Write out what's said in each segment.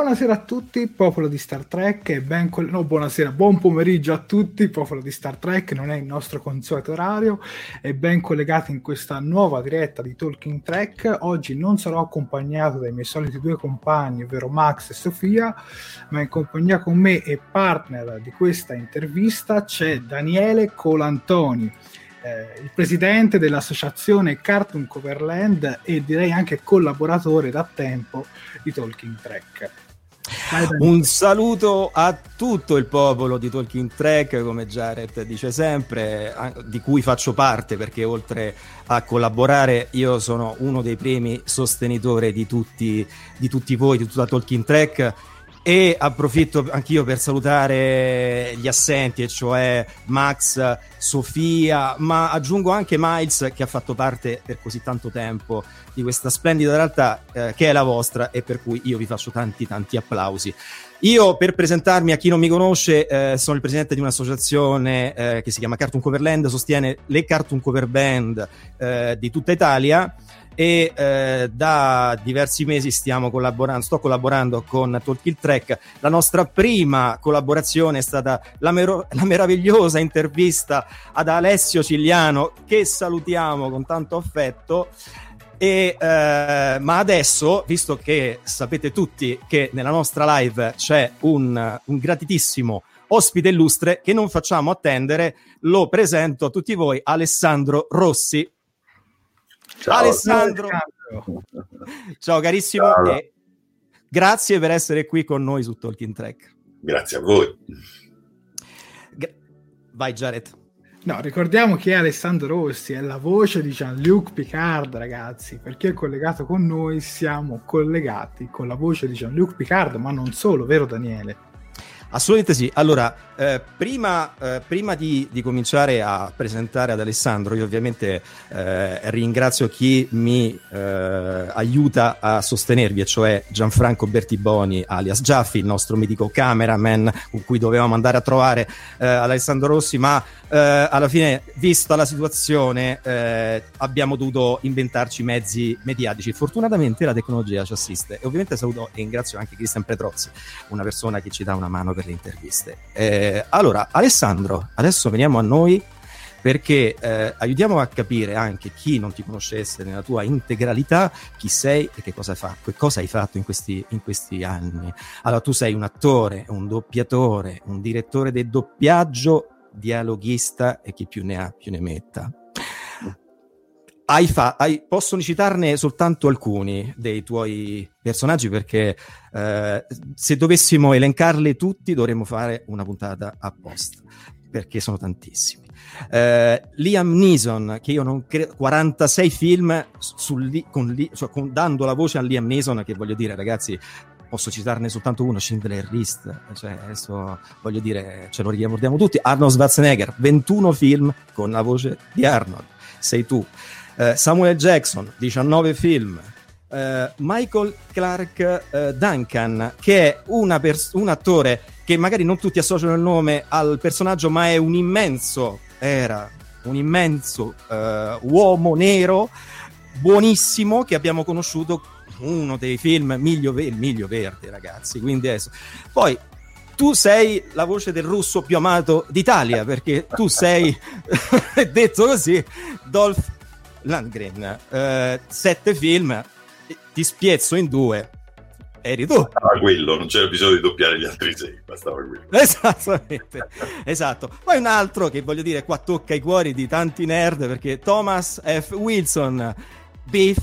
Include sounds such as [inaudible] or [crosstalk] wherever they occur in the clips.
Buonasera a tutti, popolo di Star Trek, e ben col- no, buonasera, buon pomeriggio a tutti, popolo di Star Trek, non è il nostro consueto orario, e ben collegati in questa nuova diretta di Talking Trek. Oggi non sarò accompagnato dai miei soliti due compagni, ovvero Max e Sofia, ma in compagnia con me e partner di questa intervista c'è Daniele Colantoni eh, il presidente dell'associazione Cartoon Coverland e direi anche collaboratore da tempo di Talking Track. Un saluto a tutto il popolo di Talking Track, come Jared dice sempre, di cui faccio parte perché oltre a collaborare io sono uno dei primi sostenitori di tutti, di tutti voi, di tutta Talking Track e approfitto anch'io per salutare gli assenti, cioè Max, Sofia, ma aggiungo anche Miles che ha fatto parte per così tanto tempo di questa splendida realtà eh, che è la vostra e per cui io vi faccio tanti tanti applausi. Io per presentarmi a chi non mi conosce eh, sono il presidente di un'associazione eh, che si chiama Cartoon Coverland, sostiene le Cartoon Cover Band eh, di tutta Italia e eh, da diversi mesi stiamo collaborando, sto collaborando con Talk Track. La nostra prima collaborazione è stata la, mero- la meravigliosa intervista ad Alessio Cigliano, che salutiamo con tanto affetto. E, eh, ma adesso, visto che sapete tutti che nella nostra live c'è un, un gratitissimo ospite illustre che non facciamo attendere, lo presento a tutti voi, Alessandro Rossi. Ciao. Alessandro. Ciao carissimo Ciao. e grazie per essere qui con noi su Talking Track. Grazie a voi. Vai Jared. No, ricordiamo che Alessandro Rossi è la voce di Jean-Luc Picard, ragazzi, perché è collegato con noi, siamo collegati con la voce di Jean-Luc Picard, ma non solo, vero Daniele? Assolutamente sì. Allora, eh, prima, eh, prima di, di, cominciare a presentare ad Alessandro, io ovviamente eh, ringrazio chi mi eh, aiuta a sostenervi, e cioè Gianfranco Bertiboni, alias Giaffi, il nostro mitico cameraman con cui dovevamo andare a trovare eh, Alessandro Rossi, ma eh, alla fine, vista la situazione, abbiamo dovuto inventarci mezzi mediatici. Fortunatamente la tecnologia ci assiste e ovviamente saluto e ringrazio anche Cristian Petrozzi, una persona che ci dà una mano per le interviste. Eh, allora, Alessandro, adesso veniamo a noi perché eh, aiutiamo a capire anche chi non ti conoscesse nella tua integralità, chi sei e che cosa, fa, che cosa hai fatto in questi, in questi, anni. Allora, tu sei un attore, un doppiatore, un direttore del doppiaggio, dialoghista e chi più ne ha più ne metta. Hai fa- hai, possono citarne soltanto alcuni dei tuoi personaggi perché eh, se dovessimo elencarli tutti dovremmo fare una puntata apposta perché sono tantissimi. Eh, Liam Neeson, che io non credo, 46 film sul, con, cioè, con, dando la voce a Liam Neeson, che voglio dire ragazzi, posso citarne soltanto uno, Schindler List, cioè adesso voglio dire, ce lo ricordiamo tutti, Arnold Schwarzenegger, 21 film con la voce di Arnold, sei tu. Eh, Samuel Jackson, 19 film. Uh, Michael Clark uh, Duncan, che è pers- un attore che magari non tutti associano il nome al personaggio, ma è un immenso, era un immenso uh, uomo nero, buonissimo, che abbiamo conosciuto uno dei film Miglio, Ve- Miglio Verde, ragazzi. Quindi adesso. Poi tu sei la voce del russo più amato d'Italia, perché tu sei, [laughs] detto così, Dolph Landgren, eh, sette film, ti spiezzo in due. Eri tu. Bastava quello, non c'era bisogno di doppiare gli altri sei, bastava quello. [laughs] Esattamente, esatto. Poi un altro che voglio dire qua tocca i cuori di tanti nerd perché Thomas F. Wilson, Beef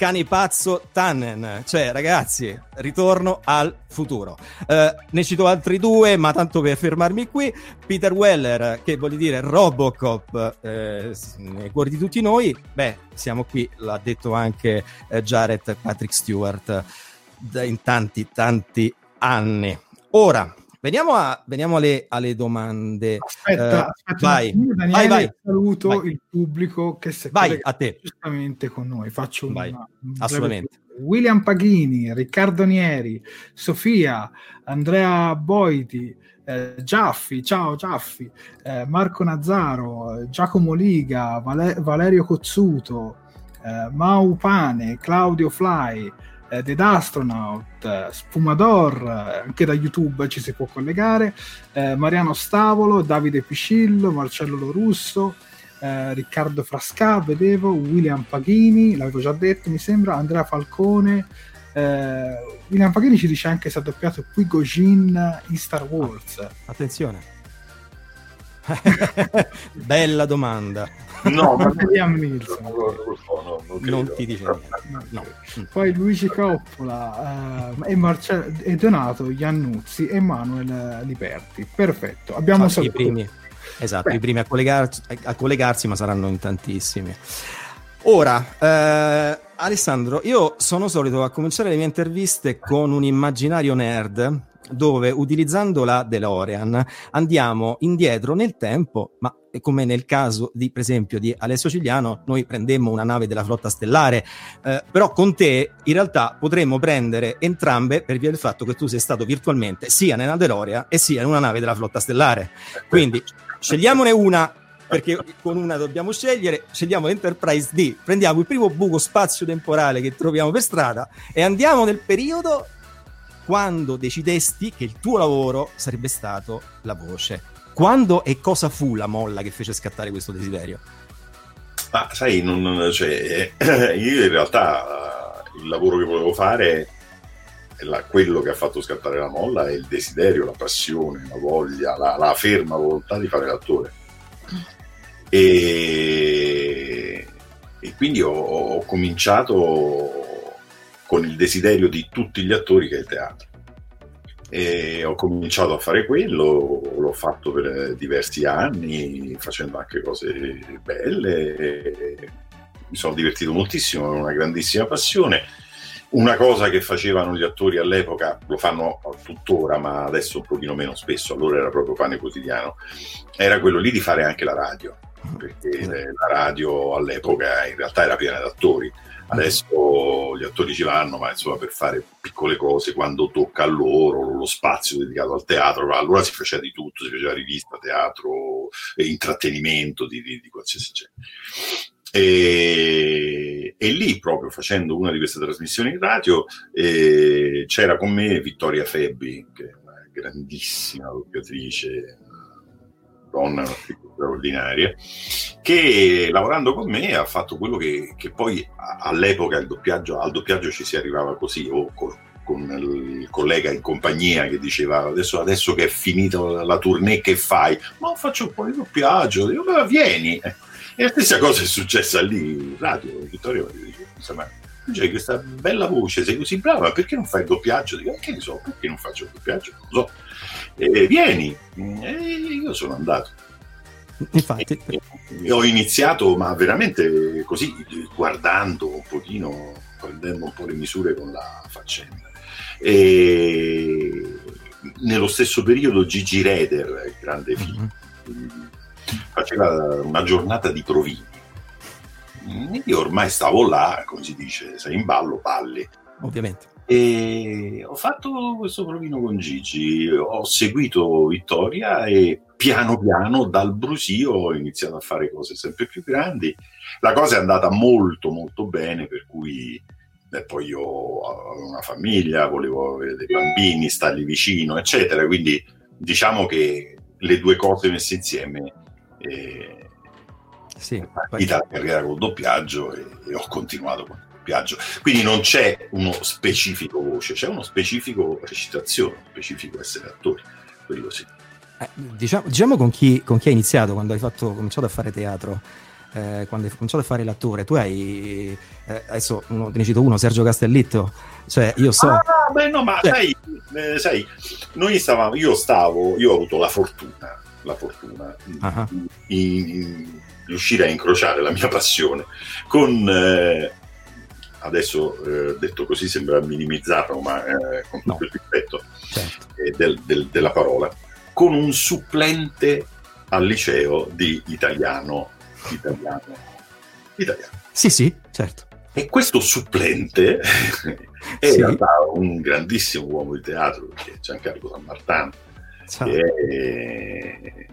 Canipazzo Tannen. Cioè, ragazzi, ritorno al futuro. Uh, ne cito altri due, ma tanto per fermarmi qui. Peter Weller, che vuol dire Robocop, eh, nei cuori di tutti noi. Beh, siamo qui, l'ha detto anche eh, Jared Patrick Stewart in tanti, tanti anni. Ora, Veniamo, a, veniamo alle, alle, domande. Aspetta, uh, aspetta vai, Daniele, vai, vai, saluto vai. il pubblico che si vai, a te. giustamente con noi. Faccio un, vai. Assolutamente. William Paghini, Riccardo Nieri, Sofia, Andrea Boiti, eh, Giaffi, ciao Giaffi, eh, Marco Nazzaro, Giacomo Liga, Vale- Valerio Cozzuto, eh, Mau Pane, Claudio Fly, eh, Dead Astronaut, eh, Spumador, eh, anche da YouTube ci si può collegare, eh, Mariano Stavolo, Davide Piscillo, Marcello Lorusso, eh, Riccardo Frasca, vedevo, William Paghini, l'avevo già detto mi sembra, Andrea Falcone, eh, William Paghini ci dice anche se ha doppiato Qui Gojin in Star Wars. Attenzione. [laughs] Bella domanda. No, ma [laughs] Liam Neeson. No, non, non, ti dice niente. No. Poi Luigi Coppola uh, e, Marcello, e Donato Iannuzzi e Manuel Liberti. Perfetto, abbiamo ah, i primi. Esatto, Beh. i primi a collegarsi, a collegarsi, ma saranno in tantissimi. Ora, eh, Alessandro, io sono solito a cominciare le mie interviste con un immaginario nerd dove utilizzando la DeLorean andiamo indietro nel tempo, ma come nel caso di, per esempio, di Alessio Cigliano, noi prendemmo una nave della flotta stellare, eh, però con te in realtà potremmo prendere entrambe per via del fatto che tu sei stato virtualmente sia nella DeLorean e sia in una nave della flotta stellare. Quindi scegliamone una perché con una dobbiamo scegliere, scegliamo l'Enterprise D, prendiamo il primo buco spazio-temporale che troviamo per strada e andiamo nel periodo quando decidesti che il tuo lavoro sarebbe stato la voce. Quando e cosa fu la molla che fece scattare questo desiderio? Ma sai, non, cioè, [clears throat] io in realtà il lavoro che volevo fare, la, quello che ha fatto scattare la molla è il desiderio, la passione, la voglia, la, la ferma volontà di fare l'attore. E, e quindi ho, ho cominciato con il desiderio di tutti gli attori che è il teatro. E ho cominciato a fare quello, l'ho fatto per diversi anni, facendo anche cose belle. mi sono divertito moltissimo, è una grandissima passione. una cosa che facevano gli attori all'epoca, lo fanno tuttora, ma adesso un pochino meno spesso, allora era proprio pane quotidiano, era quello lì di fare anche la radio, perché la radio all'epoca in realtà era piena di attori. Adesso gli attori ci vanno, ma insomma per fare piccole cose, quando tocca a loro lo spazio dedicato al teatro, allora si faceva di tutto, si faceva rivista, teatro, intrattenimento di, di, di qualsiasi genere. E, e, lì, proprio facendo una di queste trasmissioni in radio, eh, c'era con me Vittoria Febbi, che è una grandissima doppiatrice, donna straordinaria, che lavorando con me ha fatto quello che, che poi all'epoca il doppiaggio, al doppiaggio ci si arrivava così, o con, con il collega in compagnia che diceva adesso, adesso che è finita la tournée che fai? Ma faccio un po' di doppiaggio, dico, ma vieni. E la stessa cosa è successa lì in radio. Vittorio dice, insomma, hai questa bella voce, sei così brava, perché non fai il doppiaggio? Dico, che ne so, perché non faccio il doppiaggio? Non lo so. E vieni. E io sono andato. Infatti. E, e ho iniziato, ma veramente così, guardando un pochino, prendendo un po' le misure con la faccenda. E nello stesso periodo Gigi Reder, il grande film, mm-hmm faceva una giornata di provini. Io ormai stavo là, come si dice, sei in ballo, balli. Ovviamente. E ho fatto questo provino con Gigi, ho seguito Vittoria e piano piano dal brusio ho iniziato a fare cose sempre più grandi. La cosa è andata molto molto bene, per cui beh, poi io avevo una famiglia, volevo avere dei bambini, stargli vicino, eccetera. Quindi diciamo che le due cose messe insieme e sì, partita la carriera col doppiaggio e, e, ho continuato con doppiaggio. Quindi non c'è uno specifico voce, c'è uno specifico recitazione, uno specifico essere attori, quello sì. Eh, diciamo, diciamo con, chi, con, chi, hai iniziato quando hai fatto, cominciato a fare teatro. Eh, quando hai cominciato a fare l'attore, tu hai eh, adesso uno, te ne cito uno, Sergio Castellitto. Cioè, io so. Ah, beh, no, ma cioè, sai, eh, sai, noi stavamo, io stavo, io ho avuto la fortuna la fortuna uh-huh. di riuscire a incrociare la mia passione con eh, adesso eh, detto così sembra minimizzarlo ma eh, con tutto no. il rispetto certo. Eh, del, del, della parola con un supplente al liceo di italiano italiano italiano sì sì certo e questo supplente è sì. in realtà un grandissimo uomo di teatro che è Giancarlo San Martano è,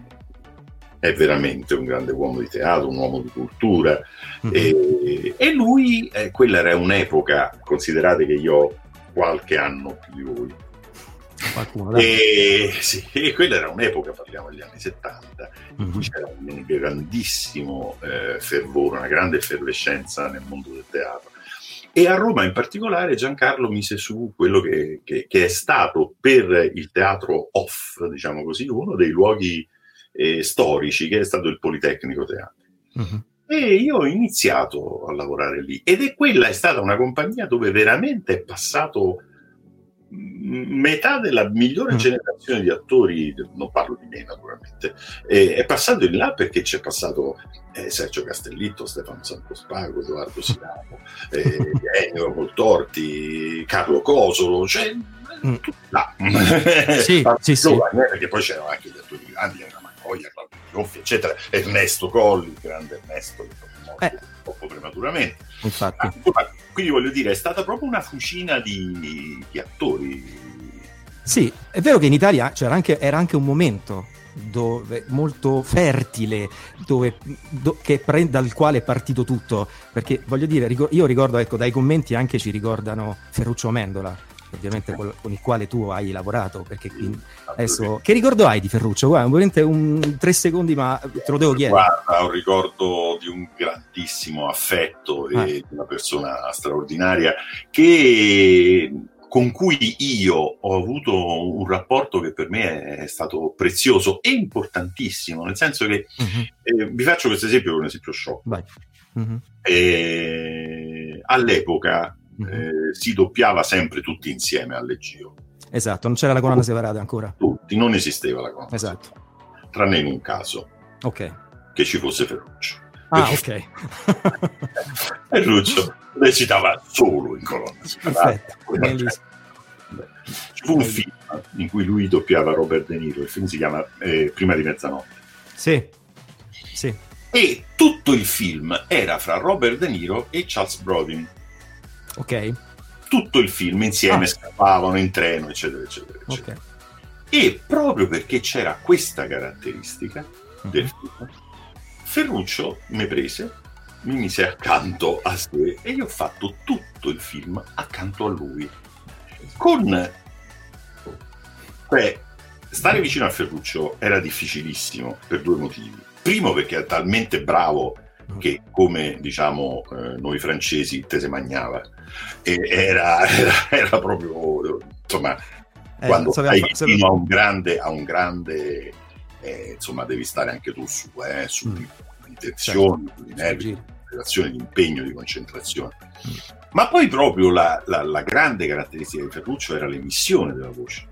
è, veramente un grande uomo di teatro, un uomo di cultura. Mm-hmm. E, e, lui, eh, quella era un'epoca, considerate che io ho qualche anno più di voi. Qualcuno, e, sì, e quella era un'epoca, parliamo degli anni 70, in cui mm-hmm. c'era un grandissimo eh, fervore, una grande effervescenza nel mondo del teatro. E a Roma in particolare Giancarlo mise su quello che, che, che è stato per il teatro off, diciamo così, uno dei luoghi eh, storici, che è stato il Politecnico Teatro. Uh-huh. E io ho iniziato a lavorare lì ed è quella è stata una compagnia dove veramente è passato metà della migliore mm. generazione di attori, non parlo di me naturalmente, è passato in là perché c'è passato eh, Sergio Castellitto, Stefano Santospago, Edoardo Silamo, [laughs] eh, Ennio Moltorti, Carlo Cosolo, cioè mm. là. [laughs] sì, sì, sì. Eh, perché poi c'erano anche gli attori grandi, Anna Gioffi, eccetera, Ernesto Colli, il grande Ernesto, che è morto eh. poco prematuramente. Infatti. Ah, quindi voglio dire, è stata proprio una fucina di, di attori. Sì, è vero che in Italia anche, era anche un momento dove, molto fertile dove, do, pre, dal quale è partito tutto perché voglio dire io ricordo ecco dai commenti anche ci ricordano Ferruccio Mendola ovviamente con, con, il quale tu hai lavorato. Perché quindi, adesso, che ricordo hai di Ferruccio? Guarda, veramente un tre secondi, ma te lo devo chiedere. Guarda, un ricordo di un grandissimo affetto ah. e di una persona straordinaria che con cui io ho avuto un rapporto che per me è stato prezioso e importantissimo, nel senso che uh-huh. eh, vi faccio questo esempio, un esempio shock. Uh-huh. Eh, all'epoca eh, si doppiava sempre tutti insieme alle Gio. Esatto, non c'era la colonna separata ancora. Tutti, non esisteva la colonna esatto. separata. Tranne in un caso. Ok. Che ci fosse Ferruccio. Ah, ok. [laughs] Ferruccio recitava solo in colonna Perfetto. Ci fu un film in cui lui doppiava Robert De Niro, il film si chiama eh, Prima di mezzanotte. Sì, sì. E tutto il film era fra Robert De Niro e Charles Brody. Ok. Tutto il film insieme Ah. scappavano in treno, eccetera, eccetera, eccetera. Ok. E proprio perché c'era questa caratteristica del Mhm. film, Ferruccio mi prese, mi mise accanto a sé e io ho fatto tutto il film accanto a lui. Con... Beh, stare vicino a Ferruccio era difficilissimo per due motivi. Primo perché è talmente bravo che come diciamo eh, noi francesi te se magnava e era, era, era proprio insomma Eh, quando sapeva stai fa- a un grande, a un grande eh, insomma devi stare anche tu su, eh, su Mm. di tensione, Certo. Giri. di relazione, di impegno, di concentrazione. Mm. Ma poi proprio la, la- la grande caratteristica di Ferruccio era l'emissione della voce.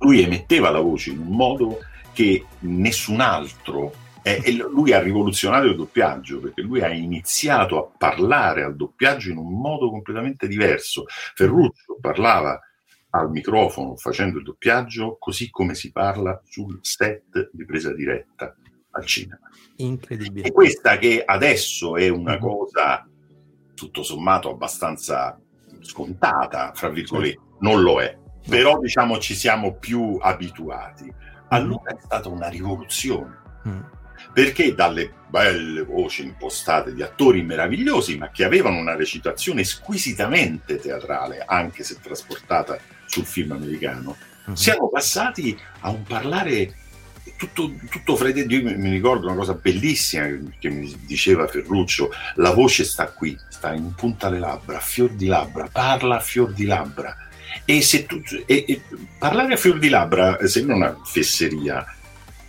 Lui emetteva la voce in un modo che nessun altro e e lui ha rivoluzionato il doppiaggio perché lui ha iniziato a parlare al doppiaggio in un modo completamente diverso. Ferruccio parlava al microfono facendo il doppiaggio così come si parla sul set di presa diretta al cinema. Incredibile. E questa che adesso è una Mhm. cosa tutto sommato abbastanza scontata, fra virgolette, Certo. non lo è, però diciamo ci siamo più abituati. Allora è stata una rivoluzione Mm. Perché dalle belle voci impostate di attori meravigliosi, ma che avevano una recitazione squisitamente teatrale, anche se trasportata sul film americano, Mhm. siamo passati a un parlare tutto, tutto freddo. Io mi, ricordo una cosa bellissima che, mi diceva Ferruccio: la voce sta qui, sta in punta alle labbra, a fior di labbra, parla a fior di labbra. E, se tu, e- e parlare a fior di labbra eh, sembra una fesseria,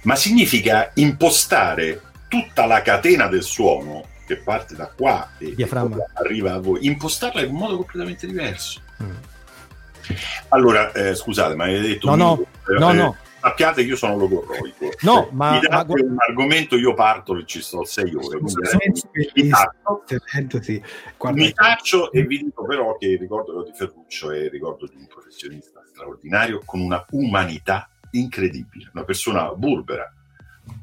ma significa impostare tutta la catena del suono che parte da qua e, e arriva a voi, impostarla in un modo completamente diverso. Mm. Allora, eh, scusate, ma avete detto No, no, eh, no, no. Sappiate che io sono logorroico. No, Se ma- mi date ma un argomento, io parto e ci sto sei ore. mi taccio, sì. Mi taccio e vi dico però che ricordo di Ferruccio è il ricordo di un professionista straordinario con una umanità incredibile, una persona burbera,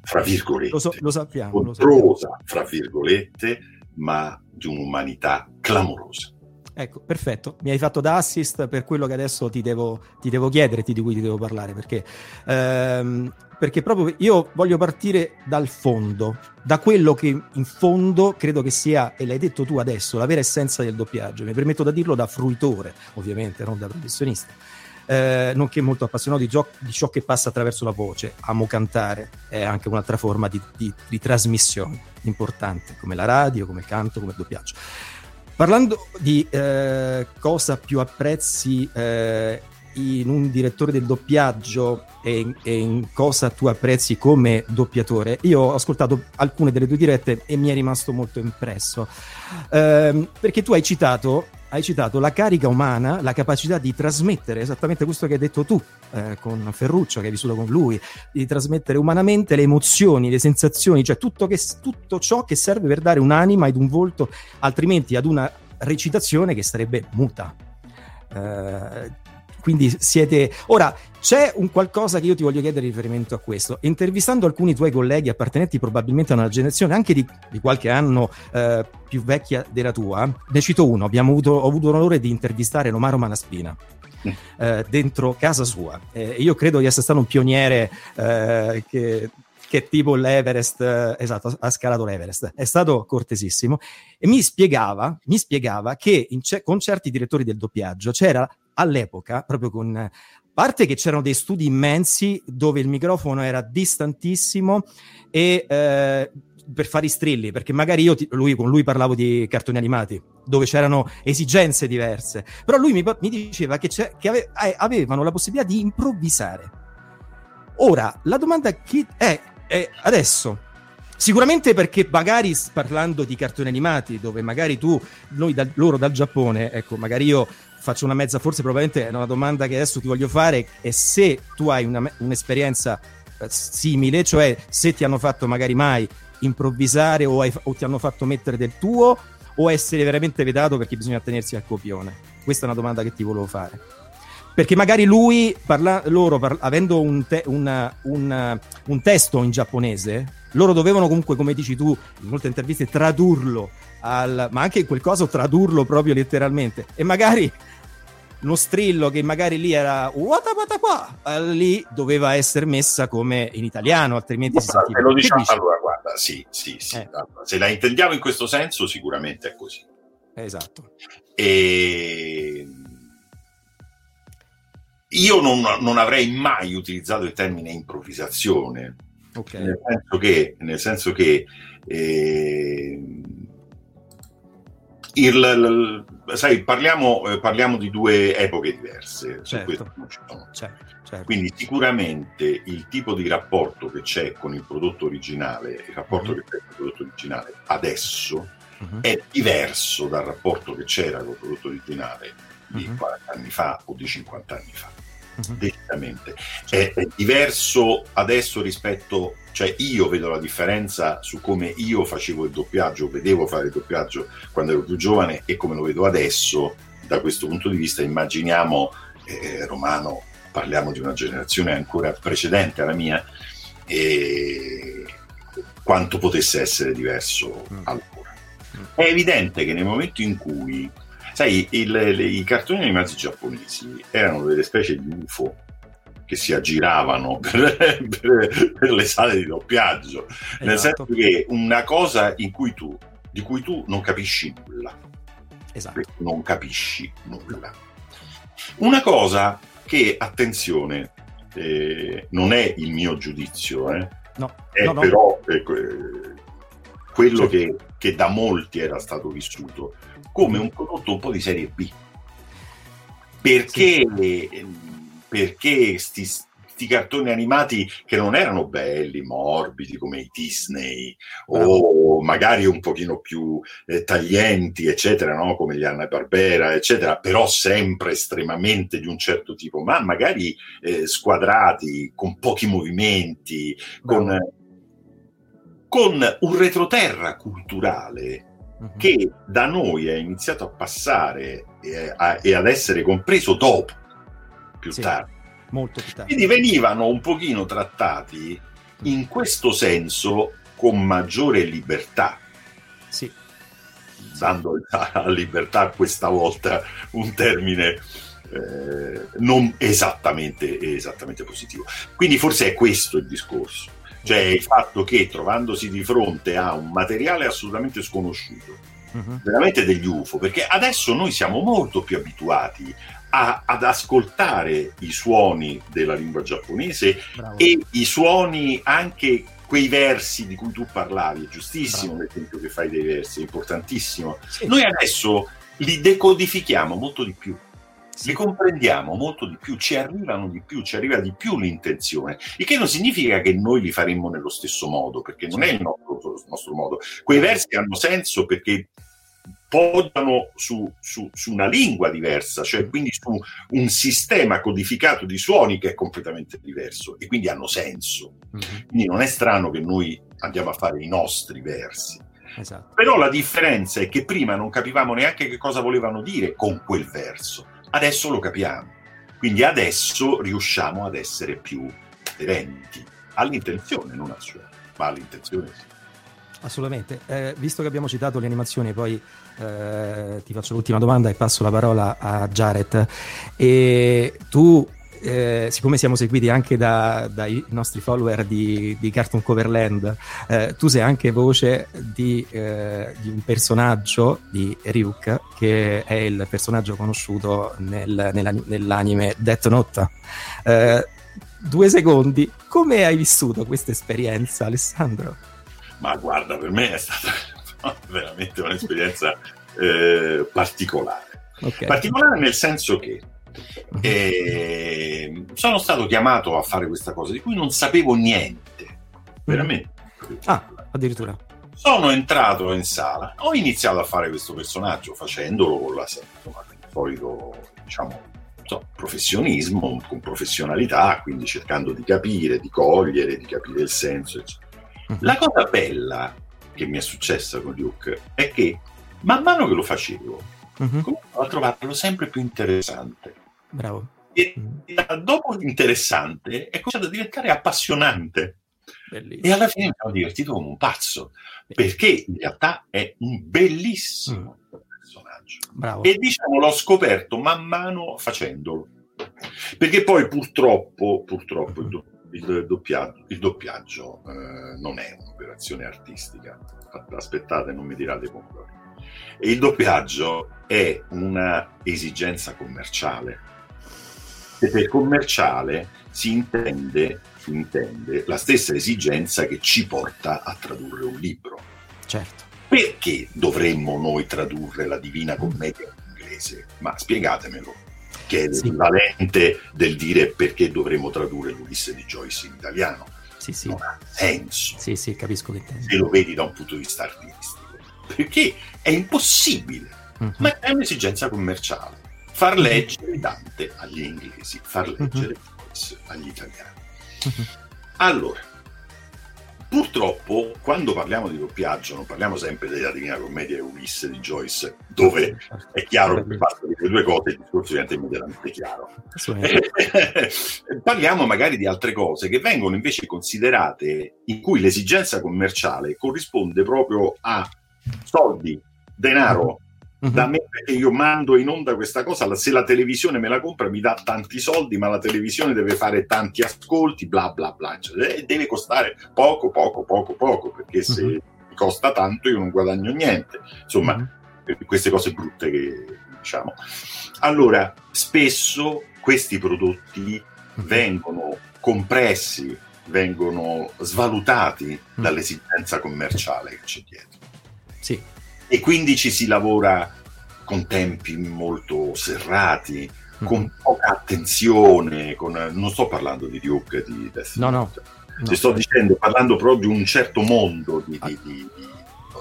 fra virgolette, Lo, so- lo sappiamo. Lo controsa, fra virgolette, ma di un'umanità clamorosa. Ecco, perfetto. Mi hai fatto da assist per quello che adesso ti devo, ti devo chiedere, ti- di cui ti devo parlare, perché, ehm, perché proprio io voglio partire dal fondo, da quello che in fondo credo che sia, e l'hai detto tu adesso, la vera essenza del doppiaggio. Mi permetto da dirlo da fruitore, ovviamente, non da professionista. Eh, nonché molto appassionato di, gio- di ciò che passa attraverso la voce. Amo cantare, è anche un'altra forma di, di- di trasmissione importante, come la radio, come il canto, come il doppiaggio. Parlando di eh, cosa più apprezzi eh, in un direttore del doppiaggio e in, e in cosa tu apprezzi come doppiatore, io ho ascoltato alcune delle tue dirette e mi è rimasto molto impresso. Ehm, perché tu hai citato, hai citato la carica umana, la capacità di trasmettere esattamente questo che hai detto tu eh, con Ferruccio, che hai vissuto con lui, di trasmettere umanamente le emozioni, le sensazioni, cioè tutto, che, tutto ciò che serve per dare un'anima ed un volto altrimenti ad una recitazione che sarebbe muta. Eh, quindi siete. Ora c'è un qualcosa che io ti voglio chiedere in riferimento a questo. Intervistando alcuni tuoi colleghi appartenenti probabilmente a una generazione anche di, di qualche anno eh, più vecchia della tua, ne cito uno. Abbiamo avuto, ho avuto l'onore di intervistare Romaro Manaspina. eh, dentro casa sua. Eh, io credo di essere stato un pioniere eh, che, che tipo l'Everest, eh, esatto, ha scalato l'Everest. È stato cortesissimo e mi spiegava, mi spiegava che ce- con certi direttori del doppiaggio c'era all'epoca, proprio con parte che c'erano dei studi immensi dove il microfono era distantissimo e eh, per fare i strilli, perché magari io ti- lui, con lui parlavo di cartoni animati dove c'erano esigenze diverse, però lui mi, mi diceva che, c'è- che ave- eh, avevano la possibilità di improvvisare. Ora, la domanda che è, è adesso. Sicuramente perché magari parlando di cartoni animati, dove magari tu, noi dal- loro dal Giappone, ecco, magari io faccio una mezza, forse probabilmente è una domanda che adesso ti voglio fare, è se tu hai una un'esperienza eh, simile, cioè se ti hanno fatto magari mai improvvisare o, hai, o ti hanno fatto mettere del tuo o essere veramente vedato perché bisogna attenersi al copione? Questa è una domanda che ti volevo fare. Perché magari lui, parla, loro, parla, avendo un, te, una, un, un, testo in giapponese, loro dovevano comunque, come dici tu, in molte interviste, tradurlo, al, ma anche in quel caso tradurlo proprio letteralmente. E magari uno strillo che magari lì era qua, eh, lì doveva essere messa come in italiano, altrimenti guarda, si sentiva. Lo diciamo, allora, guarda, sì, sì, sì. Eh. Se la intendiamo in questo senso, sicuramente è così. Esatto. E io non, non, avrei mai utilizzato il termine improvvisazione, okay. nel senso che, nel senso che eh, il, sai, parliamo, eh, parliamo, di due epoche diverse. Certo. Certo, certo. Quindi sicuramente il tipo di rapporto che c'è con il prodotto originale, il rapporto mm-hmm. che c'è con il prodotto originale adesso mm-hmm. è diverso dal rapporto che c'era con il prodotto originale di mm-hmm. 40 anni fa o di 50 anni fa uh-huh. decisamente. È, è, diverso adesso rispetto, cioè io vedo la differenza su come io facevo il doppiaggio, vedevo fare il doppiaggio quando ero più giovane e come lo vedo adesso. Da questo punto di vista immaginiamo, eh, Romano, parliamo di una generazione ancora precedente alla mia, e quanto potesse essere diverso mm. allora. Mm. È evidente che nel momento in cui Sai, il, le, i cartoni animati giapponesi erano delle specie di UFO che si aggiravano [laughs] per, per, per le sale di doppiaggio, esatto. nel senso che una cosa in cui tu, di cui tu non capisci nulla. Esatto. Non capisci nulla. Una cosa che, attenzione, eh, non è il mio giudizio, eh, no. è no, no. però eh, quello certo. che, che da molti era stato vissuto come un prodotto un po' di serie B. Perché, sì. perché sti, sti, cartoni animati che non erano belli, morbidi come i Disney o magari un pochino più eh, taglienti, eccetera, no? come gli Anna Barbera, eccetera, però sempre estremamente di un certo tipo, ma magari eh, squadrati, con pochi movimenti, con, con un retroterra culturale uh-huh. che da noi è iniziato a passare e, a, e ad essere compreso dopo, più sì, tardi. Molto più tardi. Quindi venivano un pochino trattati in questo senso con maggiore libertà. Sì. Dando a libertà questa volta un termine eh, non esattamente, esattamente positivo. Quindi forse è questo il discorso cioè il fatto che trovandosi di fronte a un materiale assolutamente sconosciuto, uh-huh. veramente degli UFO, perché adesso noi siamo molto più abituati a, ad ascoltare i suoni della lingua giapponese Bravo. e i suoni anche quei versi di cui tu parlavi, è giustissimo Bravo. l'esempio che fai dei versi, è importantissimo. Sì. Noi adesso li decodifichiamo molto di più li comprendiamo molto di più, ci arrivano di più, ci arriva di più l'intenzione, il che non significa che noi li faremmo nello stesso modo, perché non è il nostro, il nostro modo. Quei versi hanno senso perché poggiano su, su, su, una lingua diversa, cioè quindi su un sistema codificato di suoni che è completamente diverso e quindi hanno senso. Mm-hmm. Quindi non è strano che noi andiamo a fare i nostri versi. Esatto. Però la differenza è che prima non capivamo neanche che cosa volevano dire con quel verso Adesso lo capiamo, quindi adesso riusciamo ad essere più aderenti all'intenzione, non al suono, ma all'intenzione sì. Assolutamente. Eh, visto che abbiamo citato le animazioni, poi eh, ti faccio l'ultima domanda e passo la parola a Jared. E tu eh, siccome siamo seguiti anche da, dai nostri follower di, di Cartoon Coverland, eh, tu sei anche voce di, eh, di, un personaggio di Ryuk, che è il personaggio conosciuto nel, nella, nell'anime Death Note. Eh, due secondi, come hai vissuto questa esperienza, Alessandro? Ma guarda, per me è stata [laughs] veramente un'esperienza eh, particolare. Okay. Particolare nel senso che e sono stato chiamato a fare questa cosa di cui non sapevo niente, veramente. Ah, addirittura. Sono entrato in sala, ho iniziato a fare questo personaggio facendolo con, la, con il solito, diciamo, so, professionismo, con professionalità, quindi cercando di capire, di cogliere, di capire il senso. Uh-huh. La cosa bella che mi è successa con Luke è che man mano che lo facevo, uh-huh. cominciavo a trovarlo sempre più interessante. Bravo. E uh-huh. dopo interessante è cominciato a diventare appassionante. Bellissimo. E alla fine mi sono divertito come un pazzo, perché in realtà è un bellissimo mm. personaggio. Bravo. E diciamo l'ho scoperto man mano facendolo. Perché poi purtroppo, purtroppo il, do, il doppiaggio, il doppiaggio eh, non è un'operazione artistica. Aspettate, non mi dirate pomodori. E il doppiaggio è una esigenza commerciale. E per commerciale si intende, si intende la stessa esigenza che ci porta a tradurre un libro. Certo. Perché dovremmo noi tradurre la Divina Commedia in inglese? Ma spiegatemelo che è l'equivalente sì. del dire perché dovremmo tradurre l'Ulisse di Joyce in italiano. Sì, sì. Non ha senso. Sì, sì, capisco che intendi. Se lo vedi da un punto di vista artistico. Perché è impossibile, uh-huh. ma è un'esigenza commerciale. Far leggere Dante agli inglesi, far mhm. leggere. Joyce agli italiani. Allora, Purtroppo, quando parliamo di doppiaggio, non parliamo sempre della Divina Commedia e Ulisse di Joyce, dove è chiaro che basta dire due cose, il discorso diventa immediatamente chiaro. [laughs] parliamo magari di altre cose che vengono invece considerate in cui l'esigenza commerciale corrisponde proprio a soldi, denaro, Uh-huh. Da me perché io mando in onda questa cosa, se la televisione me la compra mi dà tanti soldi, ma la televisione deve fare tanti ascolti, bla bla bla, cioè, deve costare poco, poco, poco, poco, perché se uh-huh. costa tanto io non guadagno niente. Insomma, uh-huh. queste cose brutte che diciamo. Allora, spesso questi prodotti vengono compressi, vengono svalutati dall'esigenza commerciale che c'è dietro. Sì, e quindi ci si lavora con tempi molto serrati, con mm-hmm. poca attenzione, con, non sto parlando di Duke, di Death No, no. no. Ti sto dicendo, parlando proprio di un certo mondo di, di, di, di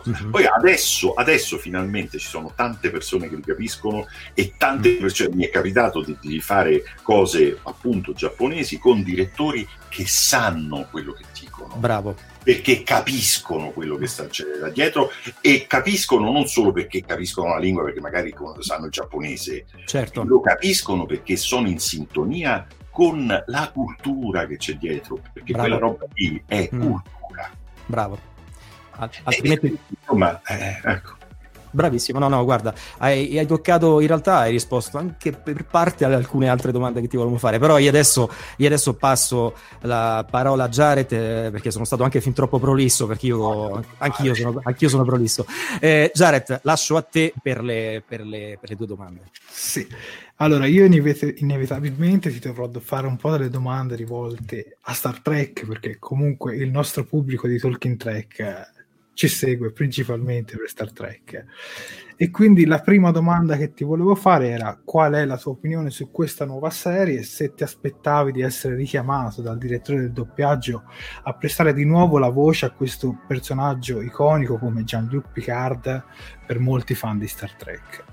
Mm-hmm. Poi adesso, adesso, finalmente ci sono tante persone che li capiscono e tante mm-hmm. persone, mi è capitato di, di, fare cose appunto giapponesi con direttori che sanno quello che dicono. Bravo perché capiscono quello che sta da dietro e capiscono non solo perché capiscono la lingua, perché magari sanno il giapponese, certo. lo capiscono perché sono in sintonia con la cultura che c'è dietro, perché Bravo. quella roba lì è mm. cultura. Bravo. Altrimenti... E, insomma, eh, ecco. Bravissimo, no, no, guarda, hai, hai, toccato, in realtà hai risposto anche per parte ad alcune altre domande che ti volevo fare, però io adesso, io adesso passo la parola a Jared eh, perché sono stato anche fin troppo prolisso, perché io, anch'io, sono, anch'io sono prolisso. Eh, Jared, lascio a te per le, per le, per le due domande. Sì, allora io inevitabilmente ti dovrò fare un po' delle domande rivolte a Star Trek, perché comunque il nostro pubblico di Talking Trek ci segue principalmente per Star Trek. E quindi la prima domanda che ti volevo fare era qual è la tua opinione su questa nuova serie, se ti aspettavi di essere richiamato dal direttore del doppiaggio a prestare di nuovo la voce a questo personaggio iconico come Jean-Luc Picard per molti fan di Star Trek.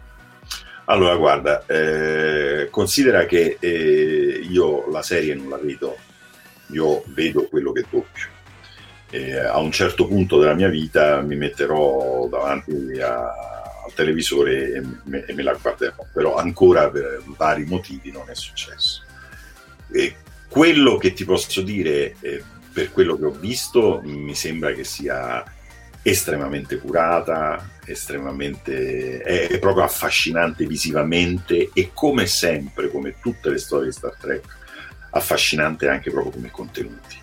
Allora, guarda, eh, considera che eh, io la serie non la vedo, io vedo quello che doppio e a un certo punto della mia vita mi metterò davanti a, al televisore e me, e me, la guarderò, però ancora per vari motivi non è successo. E quello che ti posso dire, eh, per quello che ho visto, mi sembra che sia estremamente curata, estremamente è proprio affascinante visivamente e come sempre, come tutte le storie di Star Trek, affascinante anche proprio come contenuti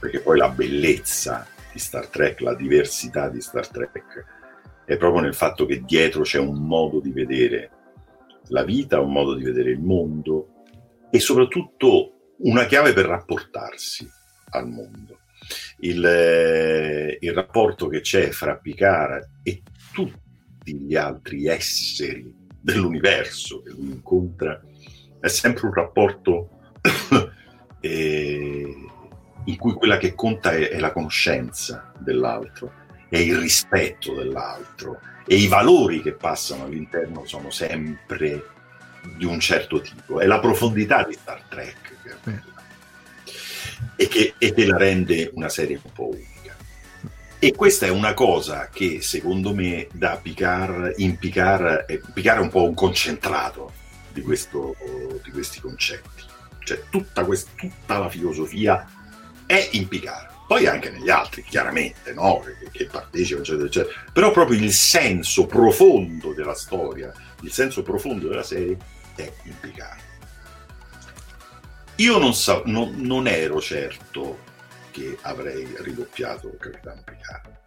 perché poi la bellezza di Star Trek, la diversità di Star Trek è proprio nel fatto che dietro c'è un modo di vedere la vita, un modo di vedere il mondo e soprattutto una chiave per rapportarsi al mondo. Il, eh, il rapporto che c'è fra Picard e tutti gli altri esseri dell'universo che lui incontra è sempre un rapporto [coughs] eh, in cui quella che conta è, è la conoscenza dell'altro, è il rispetto dell'altro e i valori che passano all'interno sono sempre di un certo tipo. È la profondità di Star Trek che è bella e che, e che la rende una serie un po' unica. E questa è una cosa che secondo me da Picard, in Picard, eh, Picard è un po' un concentrato di, questo, di questi concetti. Cioè tutta, questa, tutta la filosofia è in Picard. Poi anche negli altri, chiaramente, no? che, partecipano, eccetera, eccetera. Però proprio il senso profondo della storia, il senso profondo della serie è in Picard. Io non, so, non, non ero certo che avrei ridoppiato Capitano Picard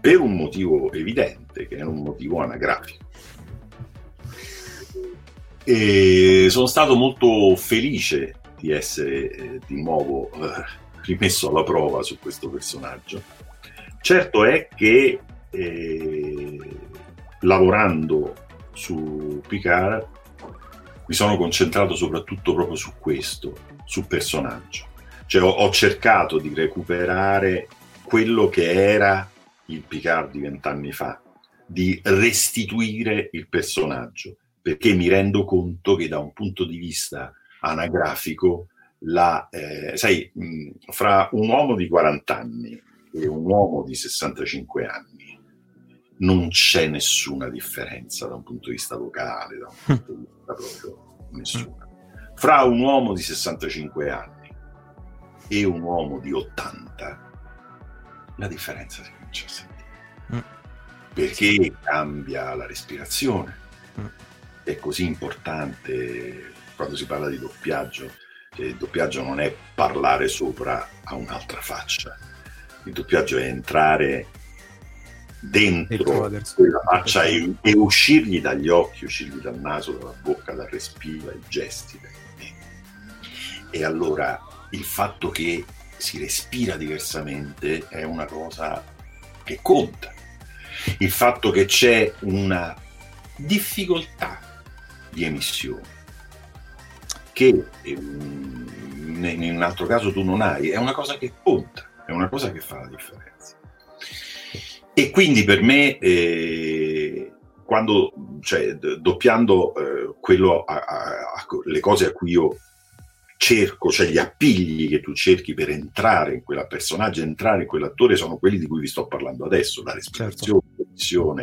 per un motivo evidente, che è un motivo anagrafico. E sono stato molto felice di essere eh, di nuovo eh, rimesso alla prova su questo personaggio. Certo è che eh, lavorando su Picard mi sono concentrato soprattutto proprio su questo, sul personaggio cioè, ho, ho, cercato di recuperare quello che era il Picard di vent'anni fa, di restituire il personaggio, perché mi rendo conto che da un punto di vista anagrafico, la, eh, sai, mh, fra un uomo di 40 anni e un uomo di 65 anni non c'è nessuna differenza da un punto di vista vocale, da un punto di vista proprio nessuna. Fra un uomo di 65 anni e un uomo di 80, la differenza si comincia a sentire. Mm. Perché cambia la respirazione. Mm. È così importante quando si parla di doppiaggio, che il doppiaggio non è parlare sopra a un'altra faccia. Il doppiaggio è entrare dentro quella faccia e, e, uscirgli dagli occhi, uscirgli dal naso, dalla bocca, dal respiro, dai gesti. E allora il fatto che si respira diversamente è una cosa che conta. Il fatto che c'è una difficoltà di emissione che ehm, in un altro caso tu non hai, è una cosa che conta, è una cosa che fa la differenza. E quindi per me, eh, quando, cioè, doppiando eh, a, a, a, le cose a cui io cerco, cioè gli appigli che tu cerchi per entrare in quella personaggio, entrare in quell'attore, sono quelli di cui vi sto parlando adesso, la respirazione, certo.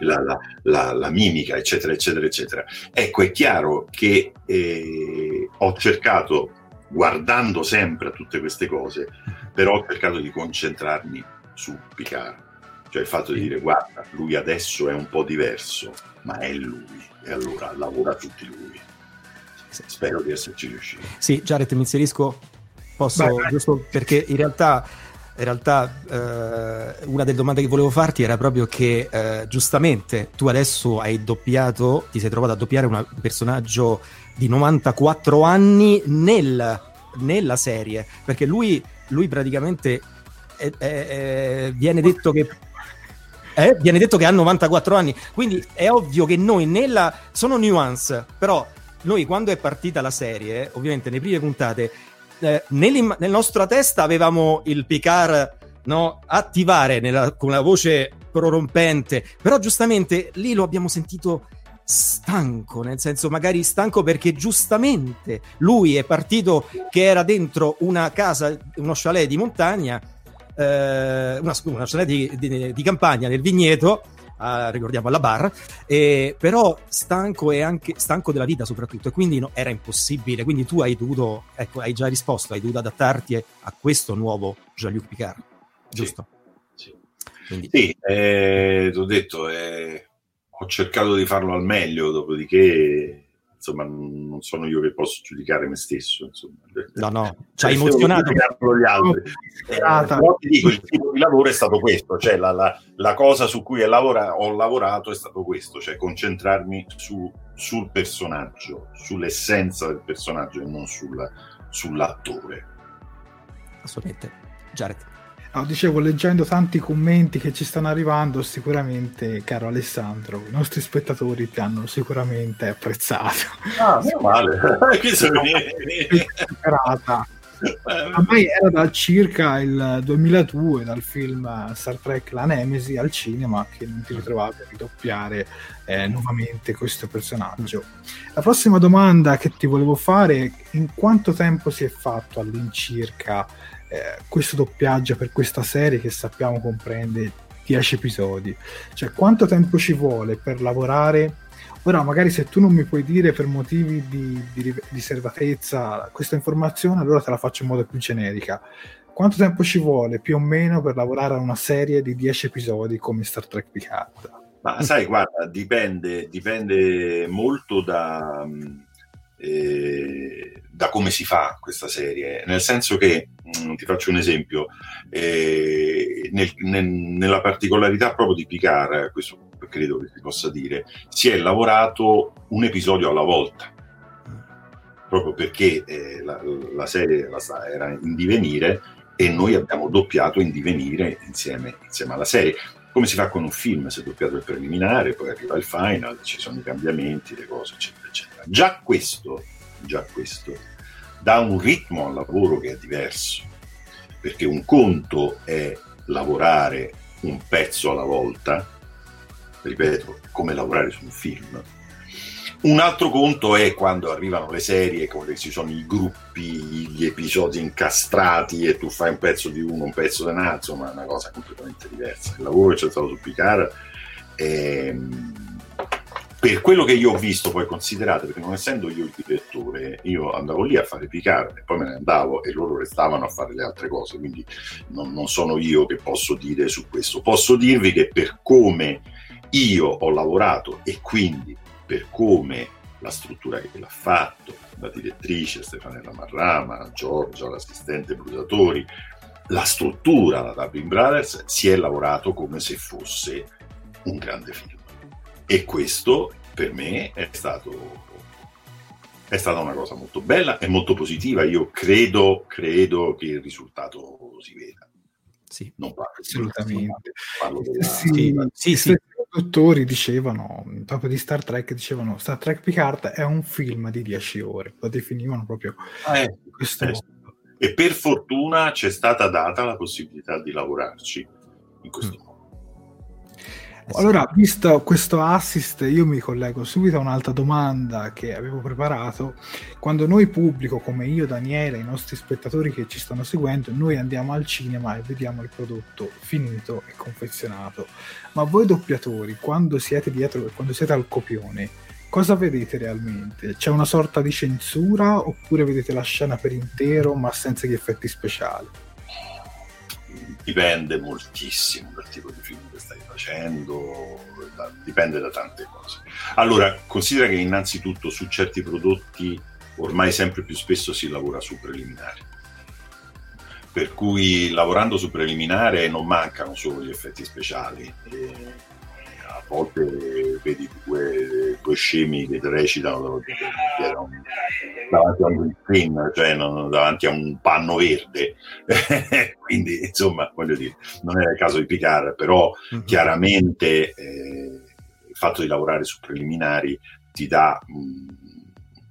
la, la, la, la, mimica, eccetera, eccetera, eccetera. Ecco, è chiaro che eh, ho cercato, guardando sempre a tutte queste cose, però ho cercato di concentrarmi su Picard. Cioè il fatto di dire, guarda, lui adesso è un po' diverso, ma è lui, e allora lavora tutti lui. Spero di esserci riuscito. Sì, Jared, mi inserisco, posso, vai, vai. giusto perché in realtà, in realtà eh, una delle domande che volevo farti era proprio che eh, giustamente tu adesso hai doppiato, ti sei trovato a doppiare un personaggio di 94 anni nel, nella serie, perché lui, lui praticamente è, è, è, viene detto che eh, viene detto che ha 94 anni, quindi è ovvio che noi nella sono nuance, però noi quando è partita la serie, ovviamente nelle prime puntate, eh, nella nostra testa avevamo il Picard no, attivare nella, con la voce prorompente, però giustamente lì lo abbiamo sentito stanco, nel senso magari stanco perché giustamente lui è partito che era dentro una casa, uno chalet di montagna, eh, una, una chalet di, di, di campagna nel vigneto, uh, ricordiamo alla bar, eh, però stanco e anche stanco della vita soprattutto, e quindi no, era impossibile. Quindi tu hai dovuto, ecco, hai già risposto, hai dovuto adattarti a questo nuovo Jean-Luc Picard, giusto? Sì, sì. sì eh, ti ho detto, eh, ho cercato di farlo al meglio, dopodiché insomma, non sono io che posso giudicare me stesso. Insomma. No, no, ci ha emozionato. Gli altri. [laughs] Eh, però ti dico, il tipo di lavoro è stato questo, cioè la, la, la cosa su cui lavora, ho lavorato è stato questo, cioè concentrarmi su, sul personaggio, sull'essenza del personaggio e non sul, sull'attore. Assolutamente. Jared. No, dicevo, leggendo tanti commenti che ci stanno arrivando, sicuramente, caro Alessandro, i nostri spettatori ti hanno sicuramente apprezzato. Ah, meno male. [laughs] [laughs] ormai era da circa il 2002 dal film Star Trek La Nemesi al cinema che non ti ritrovavi a ridoppiare eh, nuovamente questo personaggio. La prossima domanda che ti volevo fare è in quanto tempo si è fatto all'incirca eh, questo doppiaggio per questa serie che sappiamo comprende 10 episodi? Cioè quanto tempo ci vuole per lavorare Ora, magari se tu non mi puoi dire per motivi di, di riservatezza questa informazione, allora te la faccio in modo più generica. Quanto tempo ci vuole più o meno per lavorare a una serie di 10 episodi come Star Trek Picard? Ma sai, guarda, dipende, dipende molto da, eh, da, come si fa questa serie. Nel senso che, mh, mm, ti faccio un esempio, eh, nel, nel, nella particolarità proprio di Picard, questo credo che si possa dire, si è lavorato un episodio alla volta, proprio perché eh, la, la, serie la, era in divenire e noi abbiamo doppiato in divenire insieme, insieme alla serie. Come si fa con un film? Si è doppiato il preliminare, poi arriva il final, ci sono i cambiamenti, le cose, eccetera, eccetera. Già questo, già questo dà un ritmo al lavoro che è diverso, perché un conto è lavorare un pezzo alla volta, ripeto, come lavorare su un film. Un altro conto è quando arrivano le serie, come ci sono i gruppi, gli episodi incastrati e tu fai un pezzo di uno, un pezzo di un altro, ma è una cosa completamente diversa. Il lavoro che c'è stato su Picard è, per quello che io ho visto, poi considerate, perché non essendo io il direttore, io andavo lì a fare Picard e poi me ne andavo e loro restavano a fare le altre cose, quindi non, non sono io che posso dire su questo. Posso dirvi che per come io ho lavorato e quindi per come la struttura che l'ha fatto, la direttrice Stefanella Marrama, Giorgia, l'assistente Brusatori, la struttura, la Dublin Brothers, si è lavorato come se fosse un grande film. E questo per me è stato è stata una cosa molto bella e molto positiva. Io credo, credo che il risultato si veda. Sì, non parlo assolutamente. Parlo della... sì, sì, sì produttori dicevano, proprio di Star Trek, dicevano Star Trek Picard è un film di 10 ore, lo definivano proprio ah, eh, questo eh, E per fortuna c'è stata data la possibilità di lavorarci in questo mm. Modo. Allora, visto questo assist, io mi collego subito a un'altra domanda che avevo preparato. Quando noi pubblico, come io, Daniele, i nostri spettatori che ci stanno seguendo, noi andiamo al cinema e vediamo il prodotto finito e confezionato. Ma voi doppiatori, quando siete dietro, quando siete al copione, cosa vedete realmente? C'è una sorta di censura oppure vedete la scena per intero ma senza gli effetti speciali? Dipende moltissimo dal tipo di film che stai facendo, da, dipende da tante cose. Allora, considera che innanzitutto su certi prodotti ormai sempre più spesso si lavora su preliminari. Per cui lavorando su preliminare non mancano solo gli effetti speciali. E a volte vedi due, due scemi che recitano davanti a un screen, cioè non, davanti a un panno verde. [laughs] Quindi, insomma, voglio dire, non era il caso di Picard, però mm-hmm. chiaramente eh, il fatto di lavorare su preliminari ti dà un,